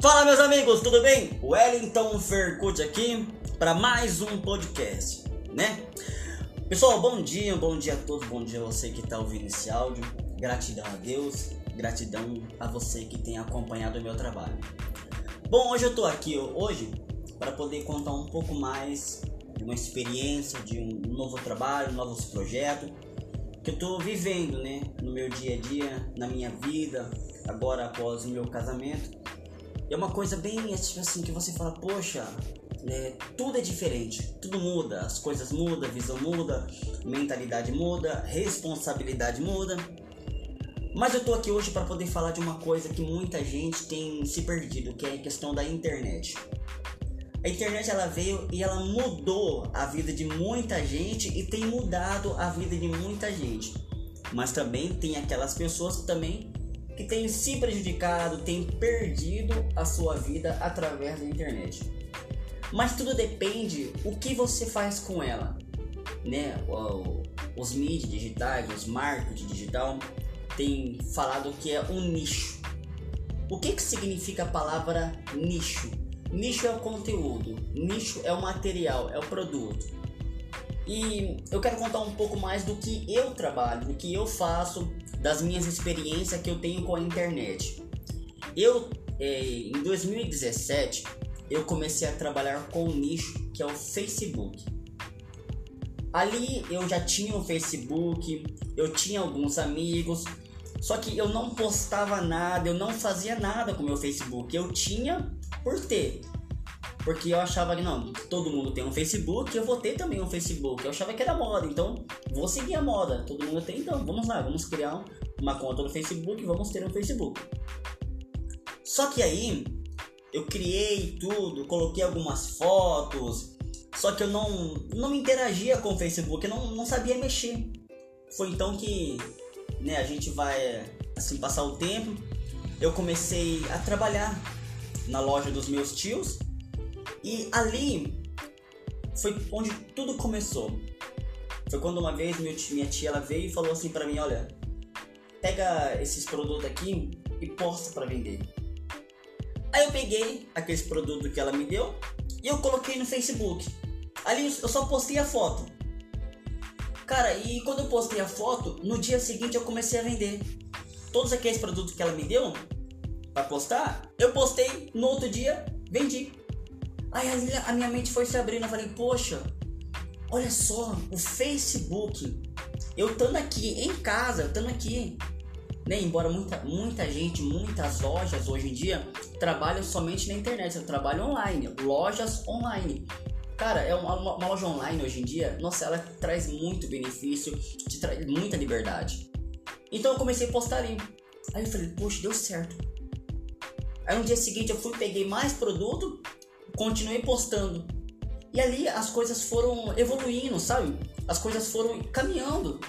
Fala meus amigos, tudo bem? Wellington Fercut aqui para mais um podcast, né? Pessoal, bom dia, bom dia a todos, bom dia a você que está ouvindo esse áudio. Gratidão a Deus, gratidão a você que tem acompanhado o meu trabalho. Bom, hoje eu tô aqui hoje para poder contar um pouco mais de uma experiência, de um novo trabalho, novos projetos que eu tô vivendo, né, no meu dia a dia, na minha vida, agora após o meu casamento. É uma coisa bem tipo assim que você fala, poxa, né, tudo é diferente, tudo muda, as coisas mudam, a visão muda, mentalidade muda, responsabilidade muda. Mas eu tô aqui hoje para poder falar de uma coisa que muita gente tem se perdido, que é a questão da internet. A internet ela veio e ela mudou a vida de muita gente e tem mudado a vida de muita gente. Mas também tem aquelas pessoas que também que têm se prejudicado, têm perdido a sua vida através da internet. Mas tudo depende o que você faz com ela, né? Os mídias digitais, os marketing digital tem falado que é um nicho. O que que significa a palavra nicho? Nicho é o conteúdo, nicho é o material, é o produto. E eu quero contar um pouco mais do que eu trabalho, do que eu faço, das minhas experiências que eu tenho com a internet. Eu, é, em 2017, eu comecei a trabalhar com um nicho que é o Facebook. Ali eu já tinha o Facebook, eu tinha alguns amigos, só que eu não postava nada, eu não fazia nada com o meu Facebook. Eu tinha por ter. Porque eu achava que não, todo mundo tem um Facebook, eu vou ter também um Facebook. Eu achava que era moda, então vou seguir a moda. Todo mundo tem, então vamos lá, vamos criar uma conta no Facebook vamos ter um Facebook. Só que aí eu criei tudo, coloquei algumas fotos, só que eu não, não interagia com o Facebook, eu não, não sabia mexer. Foi então que né, a gente vai assim passar o tempo. Eu comecei a trabalhar na loja dos meus tios e ali foi onde tudo começou. Foi quando uma vez minha tia ela veio e falou assim para mim, olha, pega esses produtos aqui e posta para vender. Aí eu peguei aqueles produtos que ela me deu e eu coloquei no Facebook. Ali eu só postei a foto. Cara, e quando eu postei a foto, no dia seguinte eu comecei a vender. Todos aqueles produtos que ela me deu para postar, eu postei no outro dia, vendi. Aí a minha mente foi se abrindo, eu falei, poxa, olha só, o Facebook, eu estando aqui em casa, eu estando aqui, né? Embora muita, muita gente, muitas lojas hoje em dia trabalham somente na internet, eu trabalho online, lojas online. Cara, é uma, uma, loja online hoje em dia, nossa, ela traz muito benefício, te traz muita liberdade. Então eu comecei a postar ali. Aí eu falei, poxa, deu certo. Aí no dia seguinte eu fui, peguei mais produto, continuei postando. E ali as coisas foram evoluindo, sabe? As coisas foram caminhando.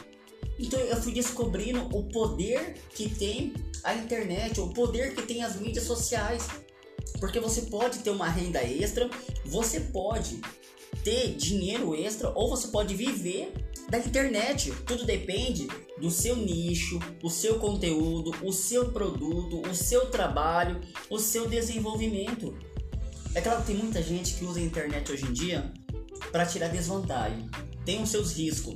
Então eu fui descobrindo o poder que tem a internet, o poder que tem as mídias sociais. Porque você pode ter uma renda extra, você pode ter dinheiro extra ou você pode viver da internet. Tudo depende do seu nicho, o seu conteúdo, o seu produto, o seu trabalho, o seu desenvolvimento. É claro que tem muita gente que usa a internet hoje em dia para tirar desvantagem. Tem os seus riscos.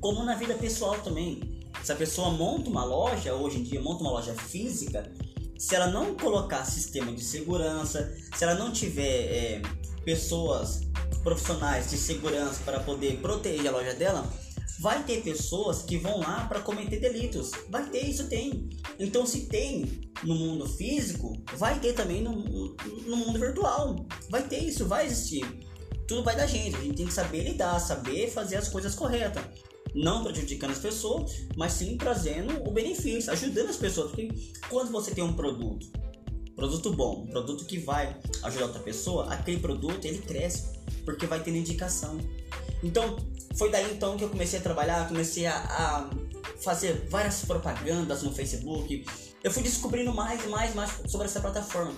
Como na vida pessoal também. Se a pessoa monta uma loja, hoje em dia monta uma loja física, se ela não colocar sistema de segurança, se ela não tiver é, pessoas profissionais de segurança para poder proteger a loja dela, vai ter pessoas que vão lá para cometer delitos. Vai ter, isso tem. Então, se tem no mundo físico, vai ter também no, no mundo virtual. Vai ter isso, vai existir. Tudo vai da gente. A gente tem que saber lidar, saber fazer as coisas corretas. Não prejudicando as pessoas, mas sim trazendo o benefício, ajudando as pessoas. Porque quando você tem um produto, produto bom, produto que vai ajudar outra pessoa, aquele produto ele cresce porque vai tendo indicação. Então, foi daí então que eu comecei a trabalhar, comecei a, a fazer várias propagandas no Facebook. Eu fui descobrindo mais e mais, mais sobre essa plataforma.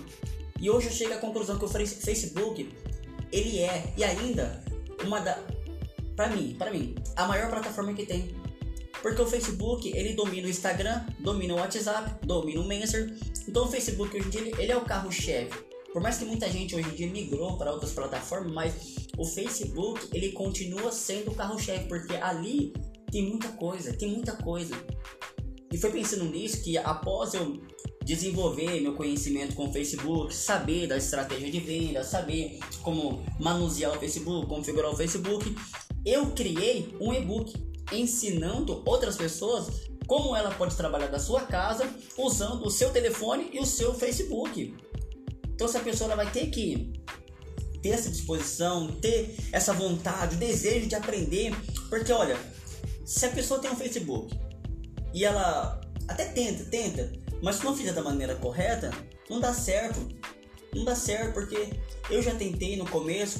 E hoje eu chego à conclusão que o Facebook, ele é e ainda uma da para mim, para mim, a maior plataforma que tem. Porque o Facebook, ele domina o Instagram, domina o WhatsApp, domina o Messenger. Então o Facebook hoje em dia, ele é o carro-chefe. Por mais que muita gente hoje em dia migrou para outras plataformas, mas o Facebook, ele continua sendo o carro-chefe, porque ali tem muita coisa, tem muita coisa. E foi pensando nisso que após eu desenvolver meu conhecimento com o Facebook, saber da estratégia de venda, saber como manusear o Facebook, configurar o Facebook, eu criei um e-book ensinando outras pessoas como ela pode trabalhar da sua casa usando o seu telefone e o seu Facebook. Então essa pessoa vai ter que ter essa disposição, ter essa vontade, o desejo de aprender, porque olha, se a pessoa tem um Facebook e ela até tenta, tenta, mas se não fizer da maneira correta, não dá certo. Não dá certo porque eu já tentei no começo,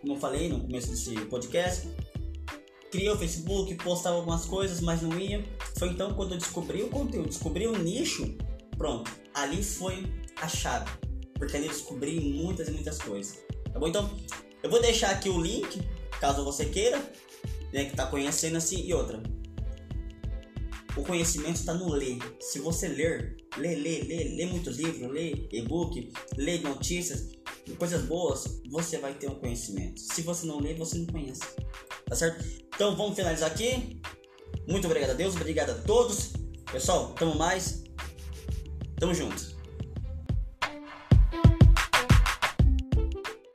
como eu falei no começo desse podcast, criei o Facebook, postava algumas coisas, mas não ia. Foi então quando eu descobri o conteúdo, descobri o nicho, pronto, ali foi a chave. Porque ali eu descobri muitas e muitas coisas. Tá bom? Então, eu vou deixar aqui o link, caso você queira, né, que tá conhecendo assim, e outra. O conhecimento está no ler. Se você ler, lê, lê, lê, lê muitos livros, lê e-book, lê notícias, coisas boas, você vai ter um conhecimento. Se você não lê, você não conhece. Tá certo? Então vamos finalizar aqui. Muito obrigado a Deus, obrigado a todos. Pessoal, tamo mais. Tamo junto.